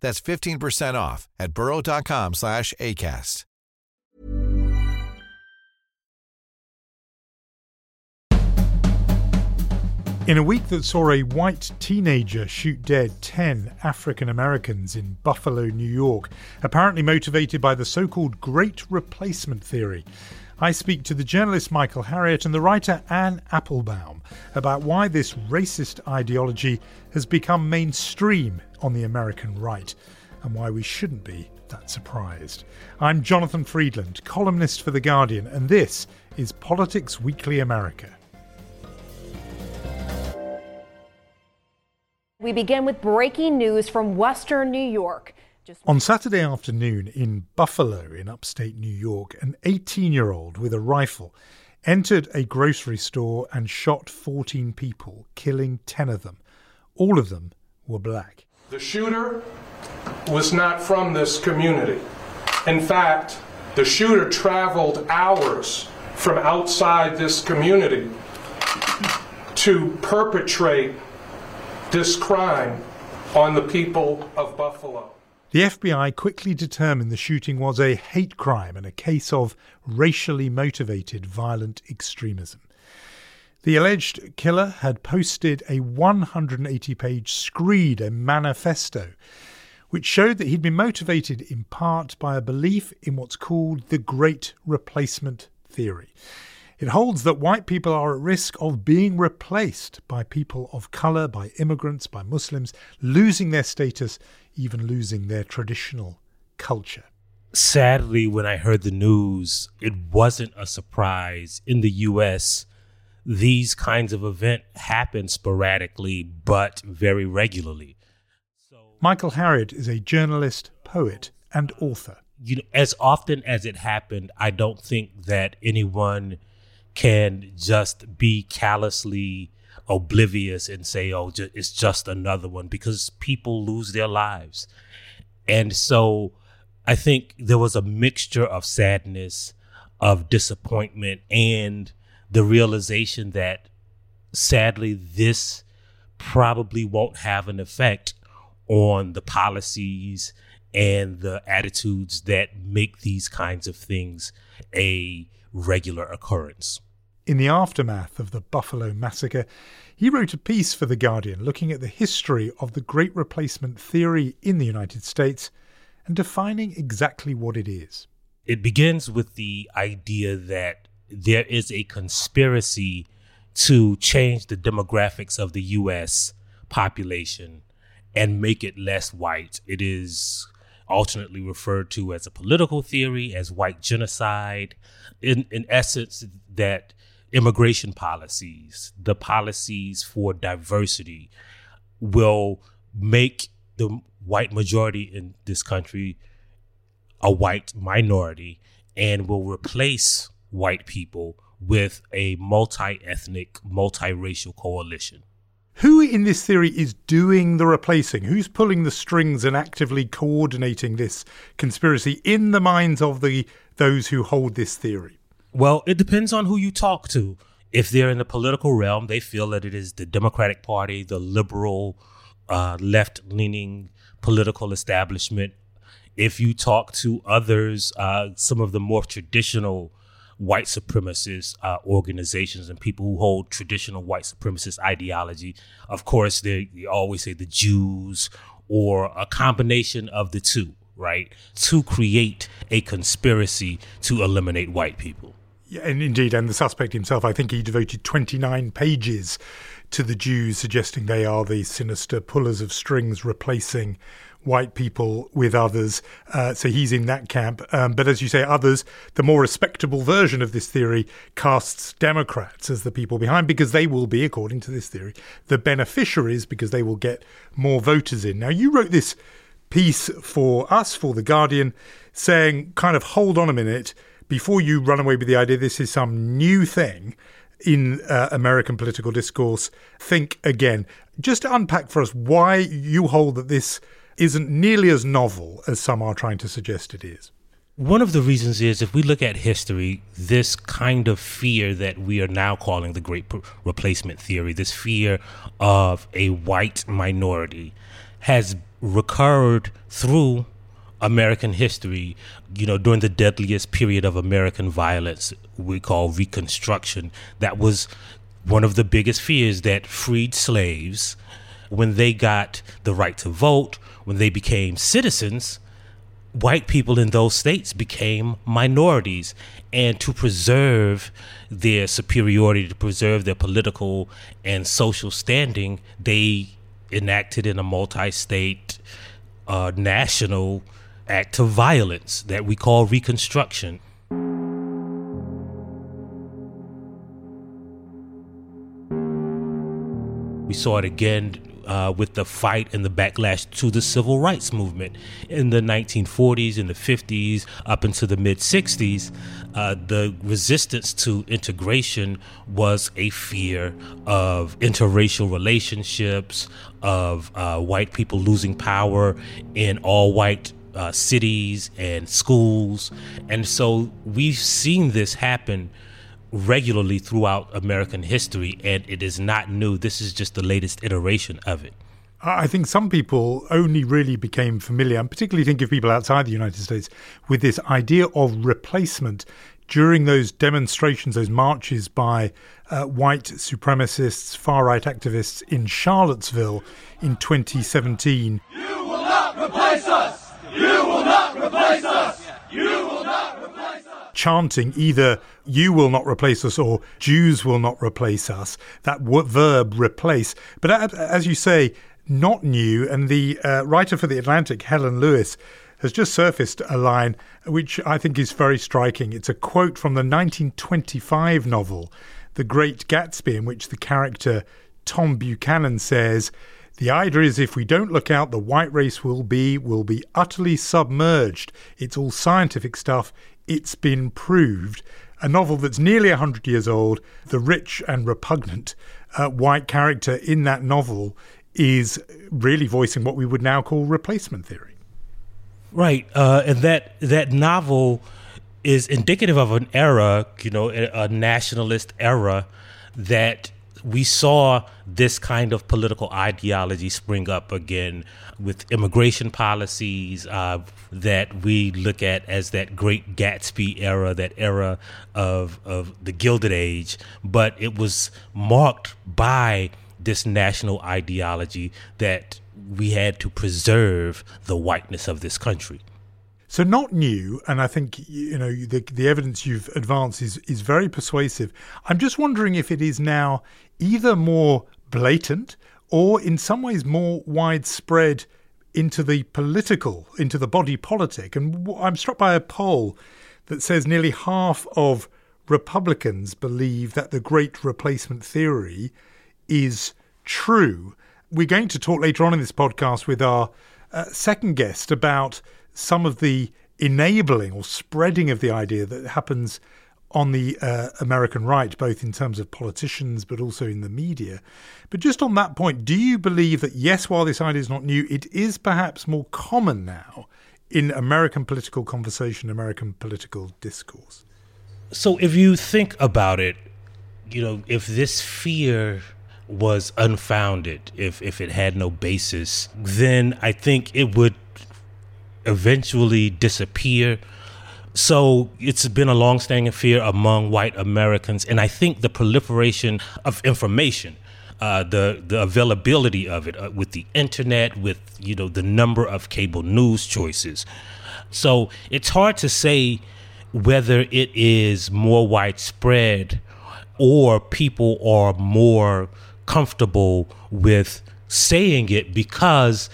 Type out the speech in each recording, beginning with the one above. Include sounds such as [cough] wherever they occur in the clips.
That's 15% off at burrow.com slash ACAST. In a week that saw a white teenager shoot dead 10 African Americans in Buffalo, New York, apparently motivated by the so called Great Replacement Theory, I speak to the journalist Michael Harriot and the writer Anne Applebaum about why this racist ideology has become mainstream on the American right and why we shouldn't be that surprised. I'm Jonathan Freedland, columnist for The Guardian, and this is Politics Weekly America. We begin with breaking news from Western New York. Just On Saturday afternoon in Buffalo, in upstate New York, an 18 year old with a rifle entered a grocery store and shot 14 people, killing 10 of them. All of them were black. The shooter was not from this community. In fact, the shooter traveled hours from outside this community to perpetrate this crime on the people of Buffalo. The FBI quickly determined the shooting was a hate crime and a case of racially motivated violent extremism. The alleged killer had posted a 180 page screed, a manifesto, which showed that he'd been motivated in part by a belief in what's called the Great Replacement Theory. It holds that white people are at risk of being replaced by people of colour, by immigrants, by Muslims, losing their status, even losing their traditional culture. Sadly, when I heard the news, it wasn't a surprise. In the US, these kinds of events happen sporadically, but very regularly. Michael Harriot is a journalist, poet, and author. You know, as often as it happened, I don't think that anyone can just be callously oblivious and say, oh, it's just another one because people lose their lives. And so I think there was a mixture of sadness, of disappointment, and the realization that sadly, this probably won't have an effect on the policies and the attitudes that make these kinds of things a regular occurrence. In the aftermath of the Buffalo massacre, he wrote a piece for The Guardian looking at the history of the Great Replacement theory in the United States and defining exactly what it is. It begins with the idea that there is a conspiracy to change the demographics of the U.S. population and make it less white. It is alternately referred to as a political theory, as white genocide. In, in essence, that immigration policies, the policies for diversity, will make the white majority in this country a white minority and will replace white people with a multi ethnic, multiracial coalition. Who in this theory is doing the replacing? Who's pulling the strings and actively coordinating this conspiracy in the minds of the those who hold this theory? Well, it depends on who you talk to. If they're in the political realm, they feel that it is the Democratic Party, the liberal, uh, left leaning political establishment. If you talk to others, uh, some of the more traditional white supremacist uh, organizations and people who hold traditional white supremacist ideology. Of course, they, they always say the Jews or a combination of the two, right? To create a conspiracy to eliminate white people. And indeed, and the suspect himself, I think he devoted 29 pages to the Jews, suggesting they are the sinister pullers of strings replacing white people with others. Uh, so he's in that camp. Um, but as you say, others, the more respectable version of this theory casts Democrats as the people behind because they will be, according to this theory, the beneficiaries because they will get more voters in. Now, you wrote this piece for us, for The Guardian, saying, kind of, hold on a minute, before you run away with the idea this is some new thing in uh, American political discourse, think again. Just unpack for us why you hold that this isn't nearly as novel as some are trying to suggest it is. One of the reasons is if we look at history, this kind of fear that we are now calling the Great Replacement Theory, this fear of a white minority, has recurred through American history, you know, during the deadliest period of American violence we call Reconstruction. That was one of the biggest fears that freed slaves, when they got the right to vote, when they became citizens, white people in those states became minorities. And to preserve their superiority, to preserve their political and social standing, they enacted in a multi state uh, national act of violence that we call Reconstruction. We saw it again uh, with the fight and the backlash to the civil rights movement in the 1940s and the 50s up into the mid 60s. Uh, the resistance to integration was a fear of interracial relationships, of uh, white people losing power in all white uh, cities and schools. And so we've seen this happen regularly throughout American history, and it is not new. This is just the latest iteration of it. I think some people only really became familiar, and particularly think of people outside the United States, with this idea of replacement during those demonstrations, those marches by uh, white supremacists, far right activists in Charlottesville in 2017. You will not replace us! You will not replace us! You will not chanting either you will not replace us or Jews will not replace us, that w- verb replace. But as you say, not new. And the uh, writer for The Atlantic, Helen Lewis, has just surfaced a line which I think is very striking. It's a quote from the 1925 novel, The Great Gatsby, in which the character Tom Buchanan says, the idea is if we don't look out, the white race will be will be utterly submerged. It's all scientific stuff. It's Been Proved, a novel that's nearly 100 years old. The rich and repugnant uh, white character in that novel is really voicing what we would now call replacement theory. Right, uh, and that that novel is indicative of an era, you know, a, a nationalist era that we saw this kind of political ideology spring up again with immigration policies uh, that we look at as that great Gatsby era, that era of, of the Gilded Age. But it was marked by this national ideology that we had to preserve the whiteness of this country. So not new, and I think you know the the evidence you've advanced is is very persuasive. I'm just wondering if it is now either more blatant or in some ways more widespread into the political, into the body politic. And I'm struck by a poll that says nearly half of Republicans believe that the great replacement theory is true. We're going to talk later on in this podcast with our uh, second guest about some of the enabling or spreading of the idea that happens on the uh, American right, both in terms of politicians but also in the media. But just on that point, do you believe that, yes, while this idea is not new, it is perhaps more common now in American political conversation, American political discourse? So if you think about it, you know, if this fear was unfounded, if if it had no basis, then I think it would eventually disappear. So it's been a long-standing fear among white Americans, and I think the proliferation of information uh, the the availability of it uh, with the internet, with you know the number of cable news choices. So it's hard to say whether it is more widespread or people are more comfortable with saying it because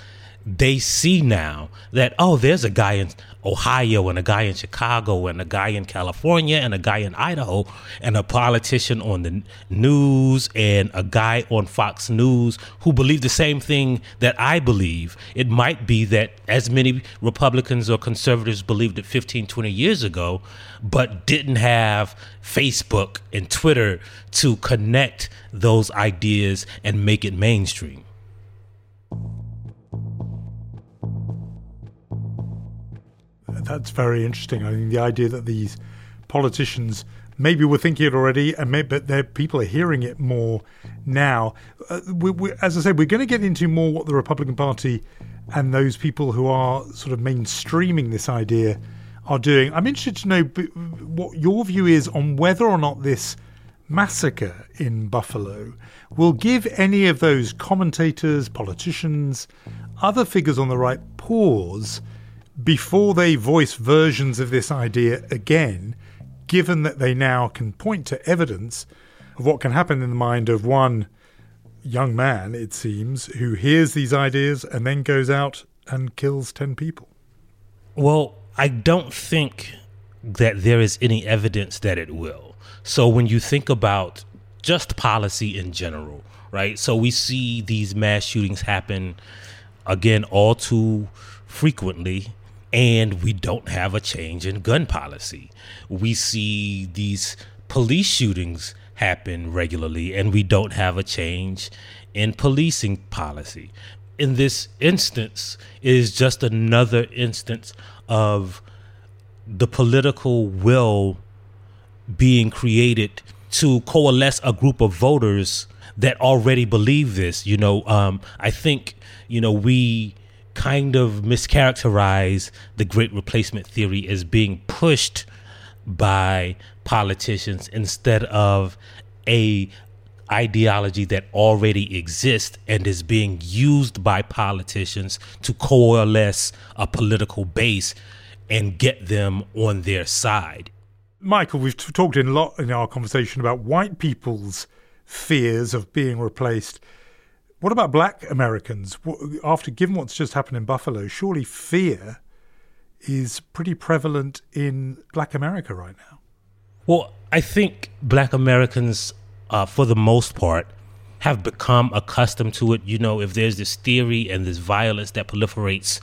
they see now that oh there's a guy in Ohio and a guy in Chicago and a guy in California and a guy in Idaho and a politician on the news and a guy on Fox News who believe the same thing that I believe. It might be that as many Republicans or conservatives believed it 15, 20 years ago, but didn't have Facebook and Twitter to connect those ideas and make it mainstream. That's very interesting. I mean, the idea that these politicians maybe were thinking it already, and maybe, but people are hearing it more now. Uh, we, we, as I said, we're going to get into more what the Republican Party and those people who are sort of mainstreaming this idea are doing. I'm interested to know what your view is on whether or not this massacre in Buffalo will give any of those commentators, politicians, other figures on the right pause before they voice versions of this idea again, given that they now can point to evidence of what can happen in the mind of one young man, it seems, who hears these ideas and then goes out and kills 10 people? Well, I don't think that there is any evidence that it will. So when you think about just policy in general, right? So we see these mass shootings happen again all too frequently and we don't have a change in gun policy. We see these police shootings happen regularly, and we don't have a change in policing policy. In this instance, is just another instance of the political will being created to coalesce a group of voters that already believe this. You know, um, I think you know we kind of mischaracterize the great replacement theory as being pushed by politicians instead of a ideology that already exists and is being used by politicians to coalesce a political base and get them on their side. Michael, we've talked in a lot in our conversation about white people's fears of being replaced what about black Americans? After given what's just happened in Buffalo, surely fear is pretty prevalent in black America right now. Well, I think black Americans, uh, for the most part, have become accustomed to it. You know, if there's this theory and this violence that proliferates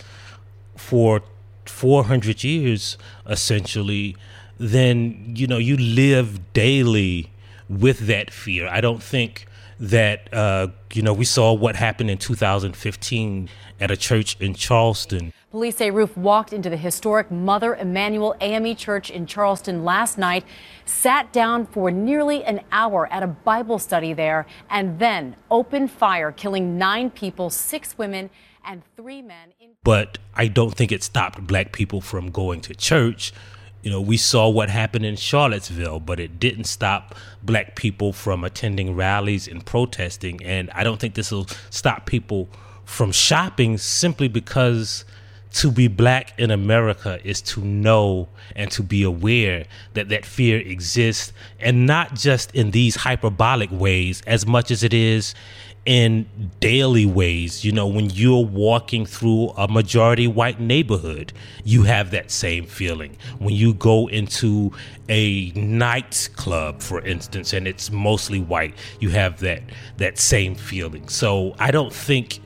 for 400 years, essentially, then, you know, you live daily with that fear. I don't think that uh, you know we saw what happened in 2015 at a church in Charleston. Police say Roof walked into the historic Mother Emanuel AME Church in Charleston last night, sat down for nearly an hour at a Bible study there, and then opened fire, killing nine people, six women, and three men. In- But I don't think it stopped black people from going to church you know, we saw what happened in Charlottesville, but it didn't stop black people from attending rallies and protesting. And I don't think this will stop people from shopping simply because to be black in America is to know and to be aware that that fear exists and not just in these hyperbolic ways as much as it is in daily ways. You know, when you're walking through a majority white neighborhood, you have that same feeling. When you go into a nightclub, for instance, and it's mostly white, you have that that same feeling. So I don't think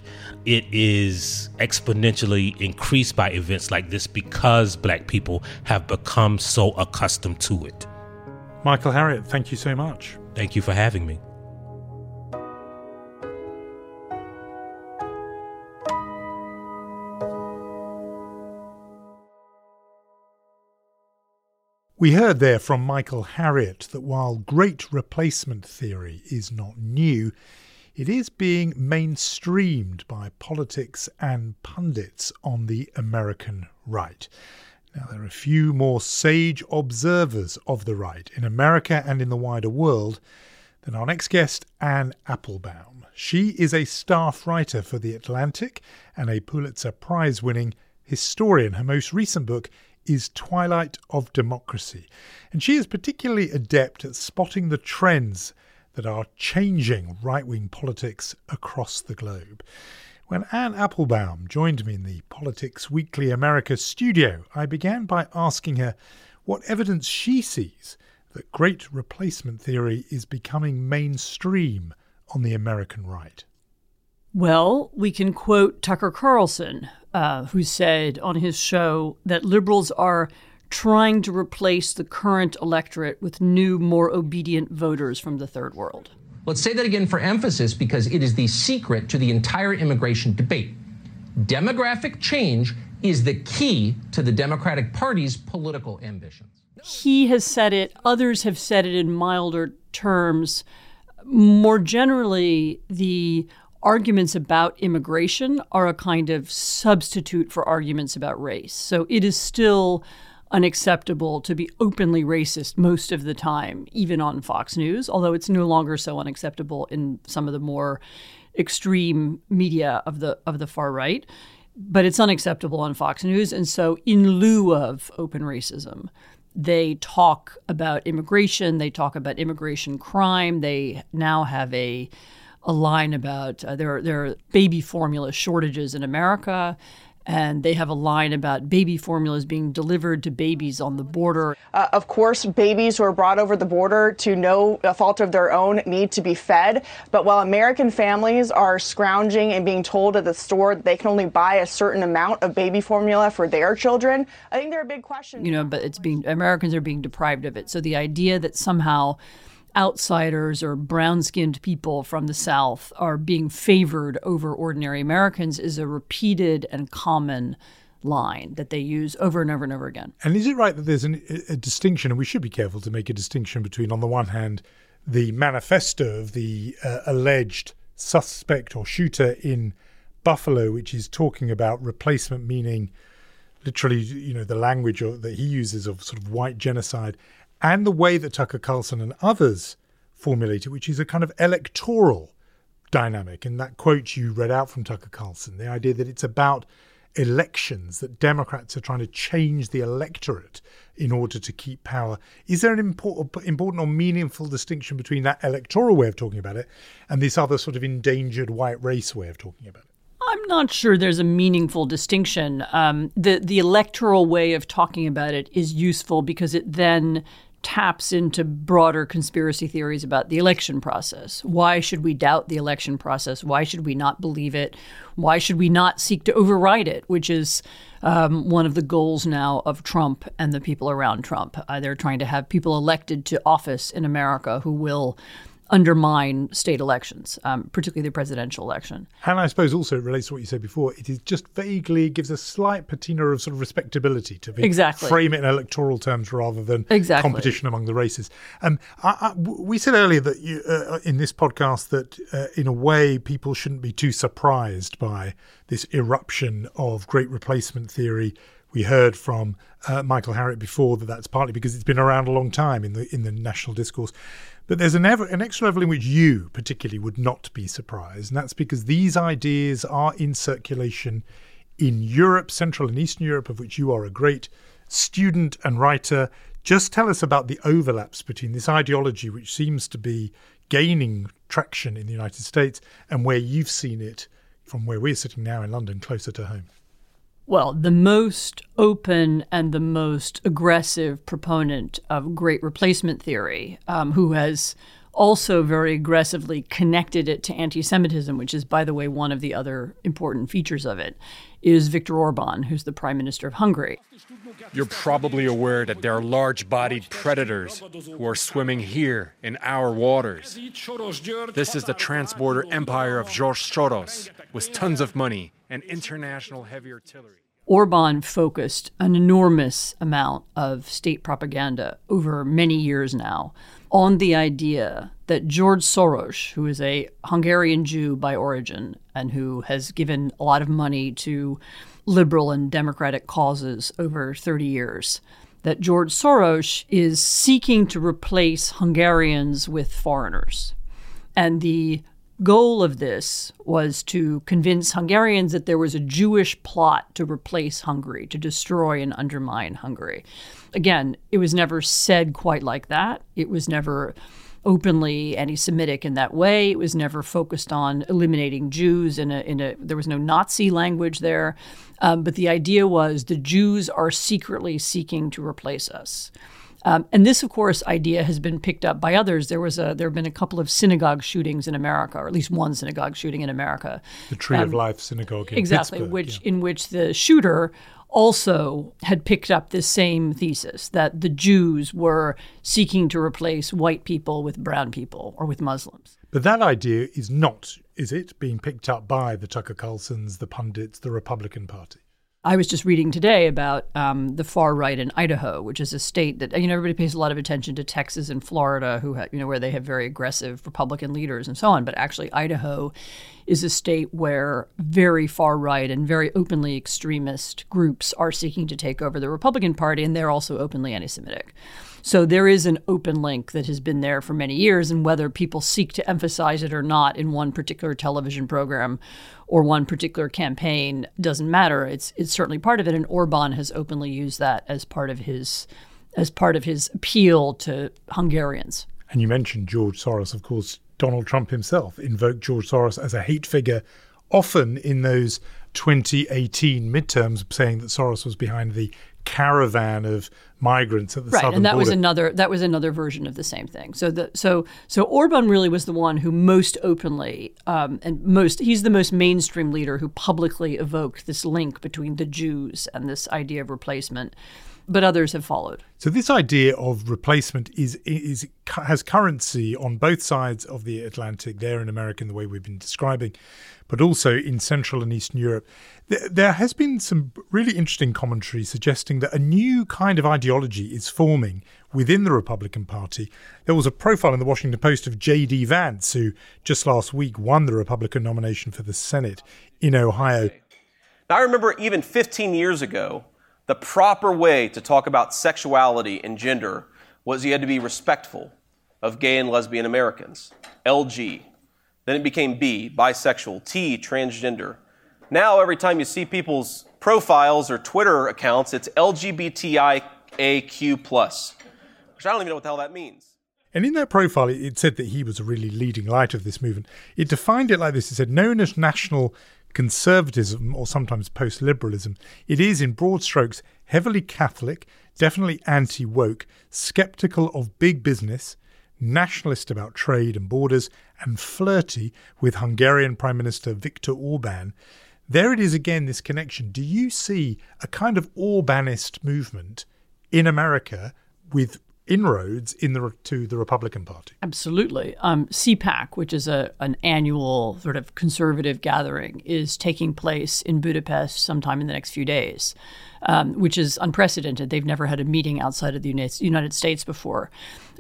it is exponentially increased by events like this because black people have become so accustomed to it. Michael Harriot, thank you so much. Thank you for having me. We heard there from Michael Harriot that while great replacement theory is not new, it is being mainstreamed by politics and pundits on the American right. Now, there are a few more sage observers of the right in America and in the wider world than our next guest, Anne Applebaum. She is a staff writer for The Atlantic and a Pulitzer Prize winning historian. Her most recent book is Twilight of Democracy. And she is particularly adept at spotting the trends that are changing right wing politics across the globe. When Anne Applebaum joined me in the Politics Weekly America studio, I began by asking her what evidence she sees that great replacement theory is becoming mainstream on the American right. Well, we can quote Tucker Carlson, uh, who said on his show that liberals are trying to replace the current electorate with new, more obedient voters from the third world. Let's say that again for emphasis because it is the secret to the entire immigration debate. Demographic change is the key to the Democratic Party's political ambitions. He has said it, others have said it in milder terms. More generally, the arguments about immigration are a kind of substitute for arguments about race. So it is still unacceptable to be openly racist most of the time, even on Fox News, although it's no longer so unacceptable in some of the more extreme media of the of the far right. But it's unacceptable on Fox News. And so in lieu of open racism, they talk about immigration, they talk about immigration crime, they now have a a line about uh, there, there are baby formula shortages in America. And they have a line about baby formulas being delivered to babies on the border. Uh, of course, babies who are brought over the border to no fault of their own need to be fed. But while American families are scrounging and being told at the store that they can only buy a certain amount of baby formula for their children, I think there are big questions. You know, but it's being Americans are being deprived of it. So the idea that somehow outsiders or brown skinned people from the South are being favored over ordinary Americans is a repeated and common line that they use over and over and over again. And is it right that there's an, a distinction, and we should be careful to make a distinction between, on the one hand, the manifesto of the uh, alleged suspect or shooter in Buffalo, which is talking about replacement, meaning literally, you know, the language that he uses of sort of white genocide, and the way that Tucker Carlson and others formulate it, which is a kind of electoral dynamic. And that quote you read out from Tucker Carlson, the idea that it's about elections, that Democrats are trying to change the electorate in order to keep power. Is there an important, important or meaningful distinction between that electoral way of talking about it and this other sort of endangered white race way of talking about it? I'm not sure there's a meaningful distinction. Um, the the electoral way of talking about it is useful because it then taps into broader conspiracy theories about the election process. Why should we doubt the election process? Why should we not believe it? Why should we not seek to override it? Which is um, one of the goals now of Trump and the people around Trump. Uh, they're trying to have people elected to office in America who will undermine state elections, um, particularly the presidential election. And I suppose also it relates to what you said before. It is just vaguely gives a slight patina of sort of respectability to exactly. frame it in electoral terms rather than exactly. competition among the races. Um, I, I, we said earlier that you, uh, in this podcast that uh, in a way people shouldn't be too surprised by this eruption of great replacement theory we heard from uh, Michael Harriot before that that's partly because it's been around a long time in the in the national discourse. But there's an, an extra level in which you particularly would not be surprised, and that's because these ideas are in circulation in Europe, Central and Eastern Europe, of which you are a great student and writer. Just tell us about the overlaps between this ideology, which seems to be gaining traction in the United States, and where you've seen it from where we're sitting now in London, closer to home. Well, the most open and the most aggressive proponent of great replacement theory, um, who has also very aggressively connected it to anti Semitism, which is, by the way, one of the other important features of it, is Viktor Orban, who's the prime minister of Hungary. You're probably aware that there are large bodied predators who are swimming here in our waters. This is the transborder empire of George Soros with tons of money and international heavy artillery. Orban focused an enormous amount of state propaganda over many years now on the idea that George Soros, who is a Hungarian Jew by origin and who has given a lot of money to liberal and democratic causes over 30 years, that George Soros is seeking to replace Hungarians with foreigners And the goal of this was to convince Hungarians that there was a Jewish plot to replace Hungary, to destroy and undermine Hungary. Again, it was never said quite like that. It was never openly anti-Semitic in that way. It was never focused on eliminating Jews in a in a there was no Nazi language there. Um, but the idea was the Jews are secretly seeking to replace us. Um, and this, of course, idea has been picked up by others. There was a there have been a couple of synagogue shootings in America, or at least one synagogue shooting in America. The Tree um, of Life synagogue exactly, Pittsburgh, which yeah. in which the shooter also had picked up this same thesis that the Jews were seeking to replace white people with brown people or with Muslims. But that idea is not, is it, being picked up by the Tucker Carlsons, the pundits, the Republican Party? I was just reading today about um, the far right in Idaho, which is a state that you know everybody pays a lot of attention to Texas and Florida, who ha- you know where they have very aggressive Republican leaders and so on. But actually, Idaho is a state where very far right and very openly extremist groups are seeking to take over the Republican Party, and they're also openly anti-Semitic. So there is an open link that has been there for many years, and whether people seek to emphasize it or not in one particular television program or one particular campaign doesn't matter. It's it's certainly part of it, and Orban has openly used that as part of his as part of his appeal to Hungarians. And you mentioned George Soros, of course. Donald Trump himself invoked George Soros as a hate figure, often in those 2018 midterms, saying that Soros was behind the caravan of migrants at the right, southern and that border. was another that was another version of the same thing. So the so so Orban really was the one who most openly um, and most he's the most mainstream leader who publicly evoked this link between the Jews and this idea of replacement. But others have followed. So this idea of replacement is is has currency on both sides of the Atlantic, there in America, in the way we've been describing, but also in Central and Eastern Europe. There has been some really interesting commentary suggesting that a new kind of ideology is forming within the Republican Party. There was a profile in the Washington Post of J.D. Vance, who just last week won the Republican nomination for the Senate in Ohio. Now, I remember even 15 years ago, the proper way to talk about sexuality and gender was you had to be respectful of gay and lesbian Americans. LG. Then it became B, bisexual, T, transgender. Now, every time you see people's profiles or Twitter accounts, it's LGBTIAQ, plus. which I don't even know what the hell that means. And in that profile, it said that he was a really leading light of this movement. It defined it like this it said, known as national conservatism or sometimes post liberalism, it is, in broad strokes, heavily Catholic, definitely anti woke, skeptical of big business, nationalist about trade and borders, and flirty with Hungarian Prime Minister Viktor Orban. There it is again, this connection. Do you see a kind of Orbanist movement in America with inroads in the to the Republican Party. Absolutely. Um, CPAC, which is a an annual sort of conservative gathering, is taking place in Budapest sometime in the next few days, um, which is unprecedented. They've never had a meeting outside of the United States before.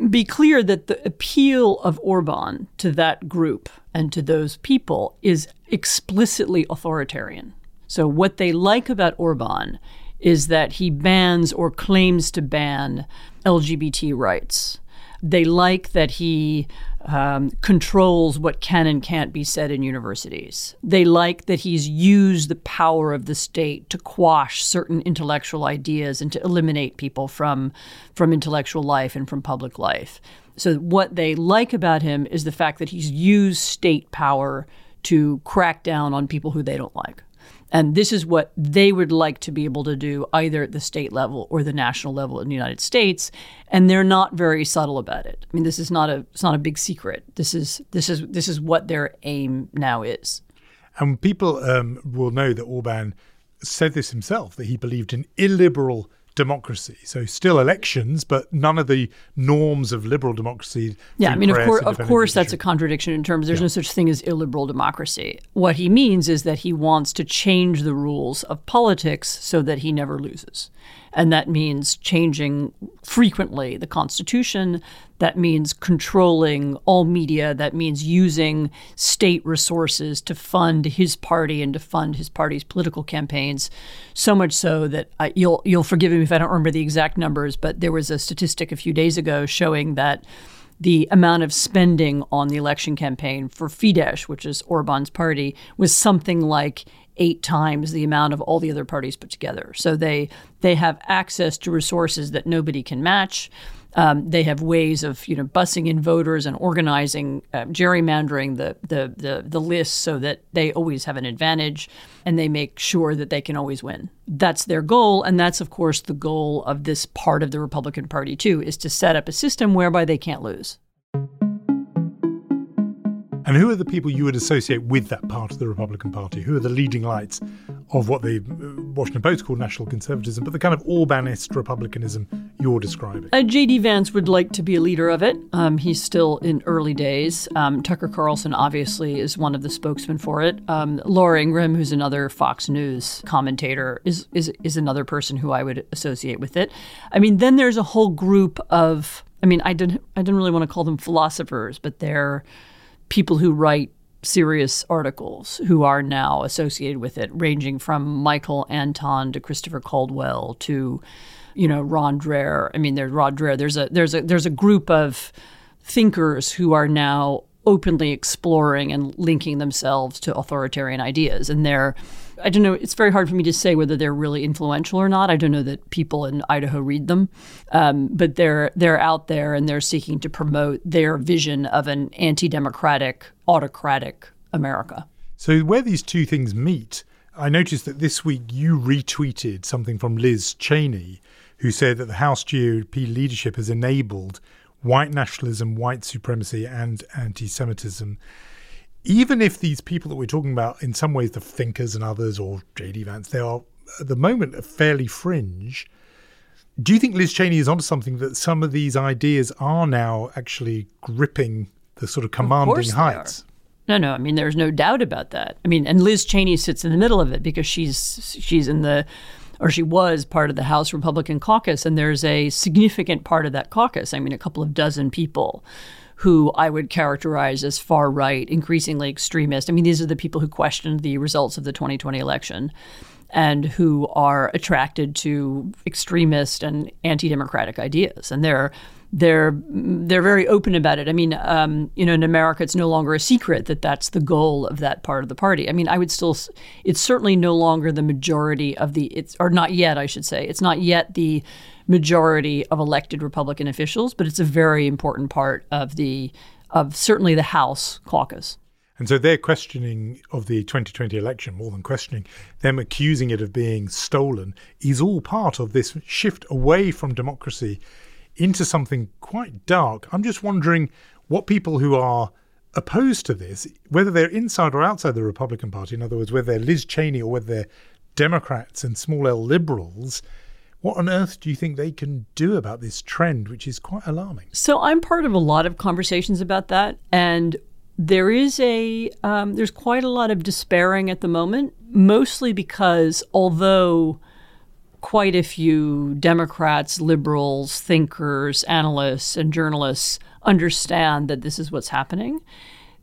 Be clear that the appeal of Orban to that group and to those people is explicitly authoritarian. So what they like about Orban is that he bans or claims to ban LGBT rights. They like that he um, controls what can and can't be said in universities. They like that he's used the power of the state to quash certain intellectual ideas and to eliminate people from, from intellectual life and from public life. So, what they like about him is the fact that he's used state power to crack down on people who they don't like. And this is what they would like to be able to do either at the state level or the national level in the United States. And they're not very subtle about it. I mean, this is not a it's not a big secret. This is this is this is what their aim now is. And people um, will know that Orban said this himself that he believed in illiberal democracy. So still elections, but none of the norms of liberal democracy. Yeah, I mean, of course, of course, that's a contradiction in terms. There's yeah. no such thing as illiberal democracy. What he means is that he wants to change the rules of politics so that he never loses, and that means changing frequently the constitution. That means controlling all media. That means using state resources to fund his party and to fund his party's political campaigns. So much so that I, you'll you'll forgive me if I don't remember the exact numbers, but there was a statistic a few days ago showing that the amount of spending on the election campaign for Fidesz, which is Orban's party, was something like eight times the amount of all the other parties put together. So they they have access to resources that nobody can match. Um, they have ways of you know bussing in voters and organizing, uh, gerrymandering the, the the the lists so that they always have an advantage, and they make sure that they can always win. That's their goal, and that's of course the goal of this part of the Republican Party too, is to set up a system whereby they can't lose. And who are the people you would associate with that part of the Republican Party? Who are the leading lights of what the uh, Washington Post called national conservatism, but the kind of Orbanist republicanism you're describing? Uh, J.D. Vance would like to be a leader of it. Um, he's still in early days. Um, Tucker Carlson obviously is one of the spokesmen for it. Um, Laura Ingraham, who's another Fox News commentator, is, is is another person who I would associate with it. I mean, then there's a whole group of. I mean, I didn't I didn't really want to call them philosophers, but they're people who write serious articles who are now associated with it, ranging from Michael Anton to Christopher Caldwell to, you know, Rod Dreher. I mean, there's Rod Dreher. There's a there's a there's a group of thinkers who are now openly exploring and linking themselves to authoritarian ideas, and they're I don't know. It's very hard for me to say whether they're really influential or not. I don't know that people in Idaho read them, um, but they're they're out there and they're seeking to promote their vision of an anti-democratic, autocratic America. So where these two things meet, I noticed that this week you retweeted something from Liz Cheney, who said that the House GOP leadership has enabled white nationalism, white supremacy, and anti-Semitism even if these people that we're talking about, in some ways, the thinkers and others, or J.D. Vance, they are at the moment a fairly fringe. Do you think Liz Cheney is onto something that some of these ideas are now actually gripping the sort of commanding of heights? No, no. I mean, there's no doubt about that. I mean, and Liz Cheney sits in the middle of it because she's she's in the or she was part of the House Republican caucus, and there's a significant part of that caucus. I mean, a couple of dozen people who I would characterize as far right, increasingly extremist. I mean, these are the people who questioned the results of the 2020 election and who are attracted to extremist and anti-democratic ideas, and they're they're they're very open about it. I mean, um, you know, in America, it's no longer a secret that that's the goal of that part of the party. I mean, I would still, it's certainly no longer the majority of the, it's or not yet, I should say, it's not yet the majority of elected Republican officials, but it's a very important part of the of certainly the House caucus. And so their questioning of the 2020 election, more than questioning, them accusing it of being stolen, is all part of this shift away from democracy into something quite dark. I'm just wondering what people who are opposed to this, whether they're inside or outside the Republican Party, in other words, whether they're Liz Cheney or whether they're Democrats and small l liberals, what on earth do you think they can do about this trend, which is quite alarming? So I'm part of a lot of conversations about that, and there is a um, there's quite a lot of despairing at the moment, mostly because although quite a few Democrats, liberals, thinkers, analysts, and journalists understand that this is what's happening,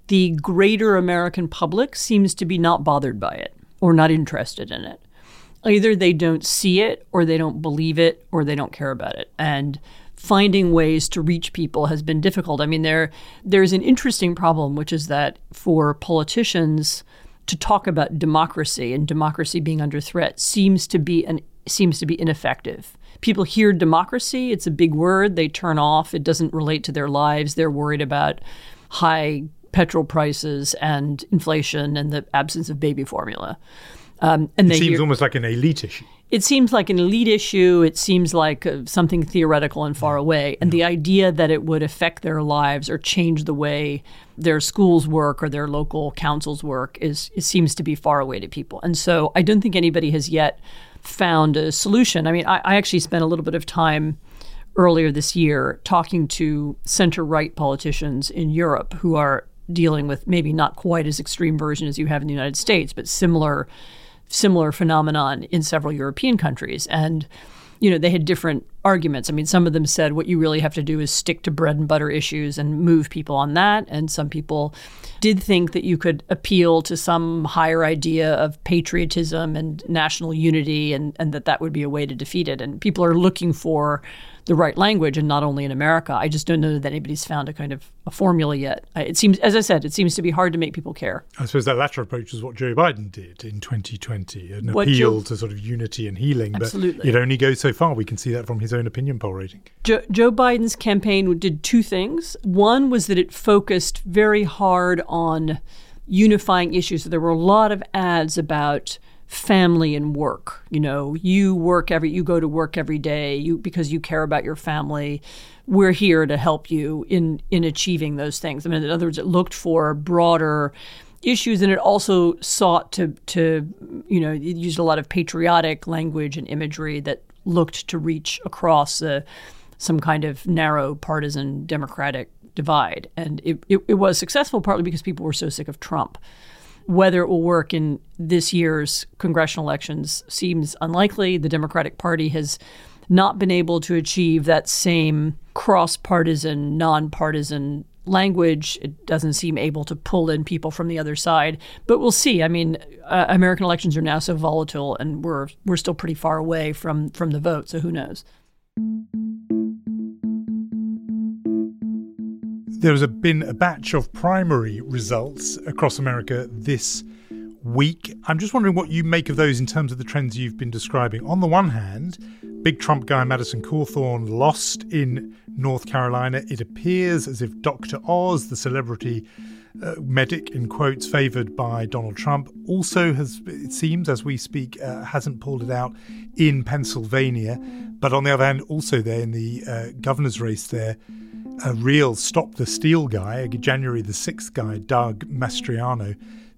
the greater American public seems to be not bothered by it or not interested in it either they don't see it or they don't believe it or they don't care about it. And finding ways to reach people has been difficult. I mean, there there's an interesting problem, which is that for politicians to talk about democracy and democracy being under threat seems to be an seems to be ineffective. People hear democracy, it's a big word, they turn off, it doesn't relate to their lives, they're worried about high petrol prices and inflation and the absence of baby formula. Um, and it seems hear, almost like an elite issue. It seems like an elite issue. It seems like uh, something theoretical and far away. And yeah. the idea that it would affect their lives or change the way their schools work or their local councils work is it seems to be far away to people. And so I don't think anybody has yet found a solution. I mean, I, I actually spent a little bit of time earlier this year talking to center right politicians in Europe who are dealing with maybe not quite as extreme version as you have in the United States, but similar similar phenomenon in several European countries. And, you know, they had different arguments. I mean, some of them said what you really have to do is stick to bread and butter issues and move people on that. And some people did think that you could appeal to some higher idea of patriotism and national unity and, and that that would be a way to defeat it. And people are looking for the right language and not only in America. I just don't know that anybody's found a kind of a formula yet. It seems, as I said, it seems to be hard to make people care. I suppose that latter approach is what Joe Biden did in 2020, an what appeal Joe, to sort of unity and healing. Absolutely. But it only goes so far. We can see that from his own opinion poll rating. Joe, Joe Biden's campaign did two things. One was that it focused very hard on unifying issues. So there were a lot of ads about family and work. You know, you work every you go to work every day you because you care about your family. We're here to help you in in achieving those things. I mean, in other words, it looked for broader issues and it also sought to to you know, it used a lot of patriotic language and imagery that looked to reach across the some kind of narrow partisan democratic divide. And it, it, it was successful partly because people were so sick of Trump. Whether it will work in this year's congressional elections seems unlikely. The Democratic Party has not been able to achieve that same cross partisan, non-partisan language. It doesn't seem able to pull in people from the other side, but we'll see. I mean, uh, American elections are now so volatile, and we're we're still pretty far away from from the vote. So who knows? There's been a batch of primary results across America this week. I'm just wondering what you make of those in terms of the trends you've been describing. On the one hand, big Trump guy Madison Cawthorn lost in North Carolina. It appears as if Dr. Oz, the celebrity uh, medic in quotes favored by Donald Trump, also has, it seems, as we speak, uh, hasn't pulled it out in Pennsylvania. But on the other hand, also there in the uh, governor's race there, a real stop the steal guy, January the 6th guy, Doug Mastriano,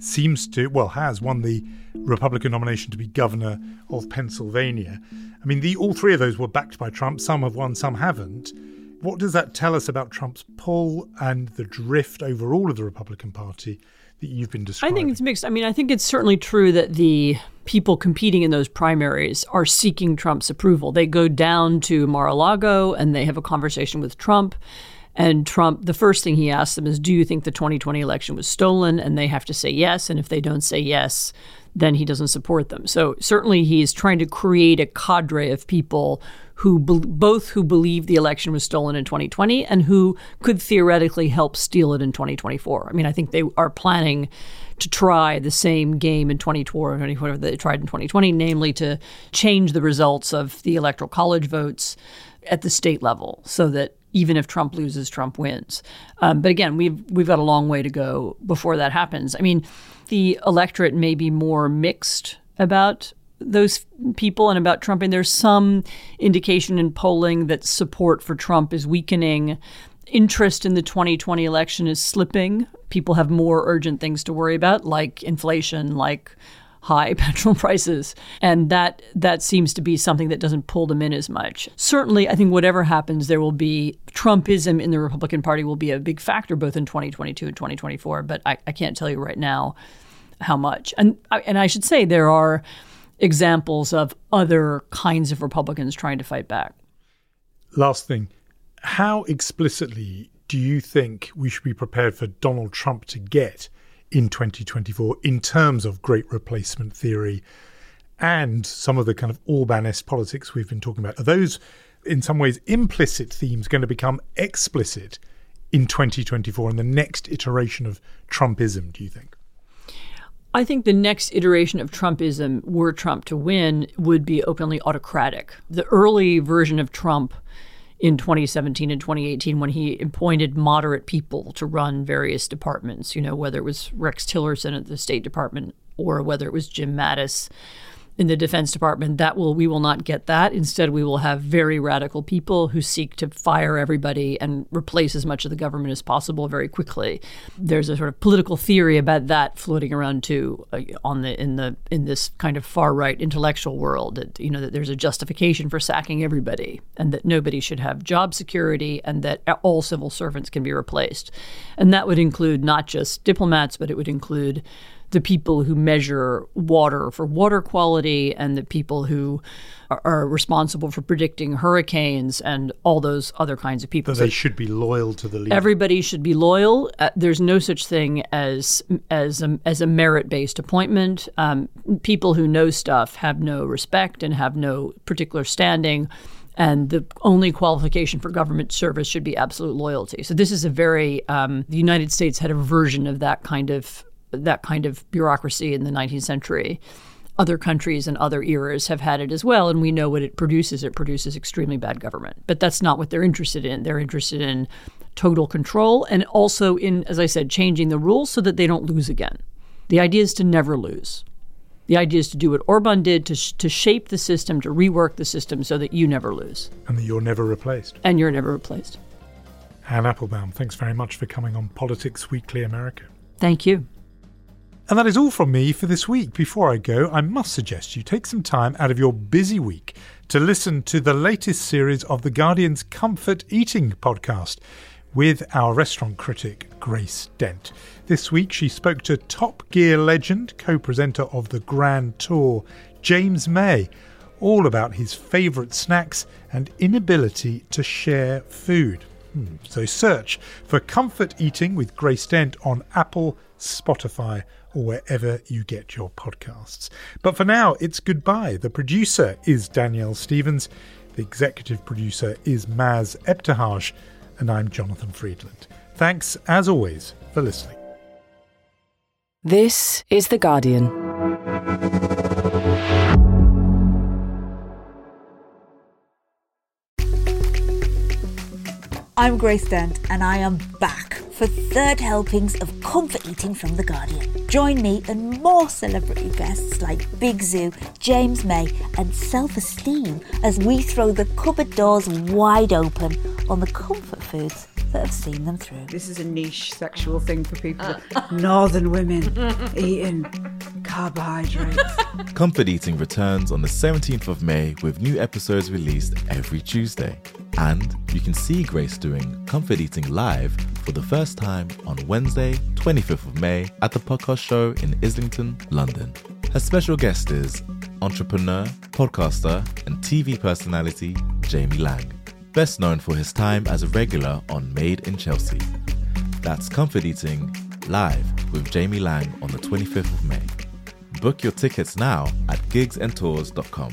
seems to, well, has won the Republican nomination to be governor of Pennsylvania. I mean, the, all three of those were backed by Trump. Some have won, some haven't. What does that tell us about Trump's pull and the drift overall of the Republican Party that you've been describing? I think it's mixed. I mean, I think it's certainly true that the people competing in those primaries are seeking Trump's approval. They go down to Mar a Lago and they have a conversation with Trump. And Trump, the first thing he asks them is, Do you think the 2020 election was stolen? And they have to say yes. And if they don't say yes, then he doesn't support them. So certainly he's trying to create a cadre of people who be- both who believe the election was stolen in 2020 and who could theoretically help steal it in 2024. I mean, I think they are planning to try the same game in 2024 or whatever they tried in 2020, namely to change the results of the electoral college votes at the state level so that even if Trump loses, Trump wins. Um, but again, we've we've got a long way to go before that happens. I mean, the electorate may be more mixed about those people and about Trump, and there's some indication in polling that support for Trump is weakening interest in the 2020 election is slipping. People have more urgent things to worry about, like inflation, like high [laughs] petrol prices, and that that seems to be something that doesn't pull them in as much. Certainly, I think whatever happens, there will be Trumpism in the Republican Party will be a big factor both in 2022 and 2024. But I, I can't tell you right now how much. And and I should say there are examples of other kinds of Republicans trying to fight back. Last thing, how explicitly do you think we should be prepared for Donald Trump to get in 2024 in terms of great replacement theory and some of the kind of Orbanist politics we've been talking about? Are those, in some ways, implicit themes going to become explicit in 2024 in the next iteration of Trumpism, do you think? I think the next iteration of Trumpism, were Trump to win, would be openly autocratic. The early version of Trump in 2017 and 2018 when he appointed moderate people to run various departments, you know, whether it was Rex Tillerson at the State Department or whether it was Jim Mattis in the Defense Department. That will we will not get that. Instead, we will have very radical people who seek to fire everybody and replace as much of the government as possible very quickly. There's a sort of political theory about that floating around too uh, on the in the in this kind of far right intellectual world. That, you know that there's a justification for sacking everybody and that nobody should have job security and that all civil servants can be replaced, and that would include not just diplomats, but it would include the people who measure water for water quality and the people who are, are responsible for predicting hurricanes and all those other kinds of people. That they should be loyal to the leader. Everybody should be loyal. Uh, there's no such thing as as a, as a merit based appointment. Um, people who know stuff have no respect and have no particular standing. And the only qualification for government service should be absolute loyalty. So this is a very um, the United States had a version of that kind of that kind of bureaucracy in the 19th century. Other countries and other eras have had it as well, and we know what it produces. It produces extremely bad government. But that's not what they're interested in. They're interested in total control and also in, as I said, changing the rules so that they don't lose again. The idea is to never lose. The idea is to do what Orban did to, sh- to shape the system, to rework the system so that you never lose. And that you're never replaced. And you're never replaced. Anne Applebaum, thanks very much for coming on Politics Weekly America. Thank you. And that is all from me for this week. Before I go, I must suggest you take some time out of your busy week to listen to the latest series of The Guardian's Comfort Eating podcast with our restaurant critic, Grace Dent. This week, she spoke to Top Gear legend, co presenter of the Grand Tour, James May, all about his favourite snacks and inability to share food. Hmm. So search for Comfort Eating with Grace Dent on Apple, Spotify, or wherever you get your podcasts. But for now, it's goodbye. The producer is Danielle Stevens, the executive producer is Maz Ebtehaj, and I'm Jonathan Freedland. Thanks, as always, for listening. This is The Guardian. I'm Grace Dent, and I am back for third helpings of comfort eating from The Guardian. Join me and more celebrity guests like Big Zuu, James May, and Self Esteem as we throw the cupboard doors wide open on the comfort foods that have seen them through. This is a niche sexual thing for people. [laughs] Northern women eating carbohydrates. Comfort Eating returns on the 17th of May with new episodes released every Tuesday. And you can see Grace doing Comfort Eating live for the first time on Wednesday, 25th of May at the podcast show in Islington, London. Her special guest is entrepreneur, podcaster, and TV personality Jamie Laing, best known for his time as a regular on Made in Chelsea. That's Comfort Eating live with Jamie Laing on the 25th of May. Book your tickets now at gigsandtours.com.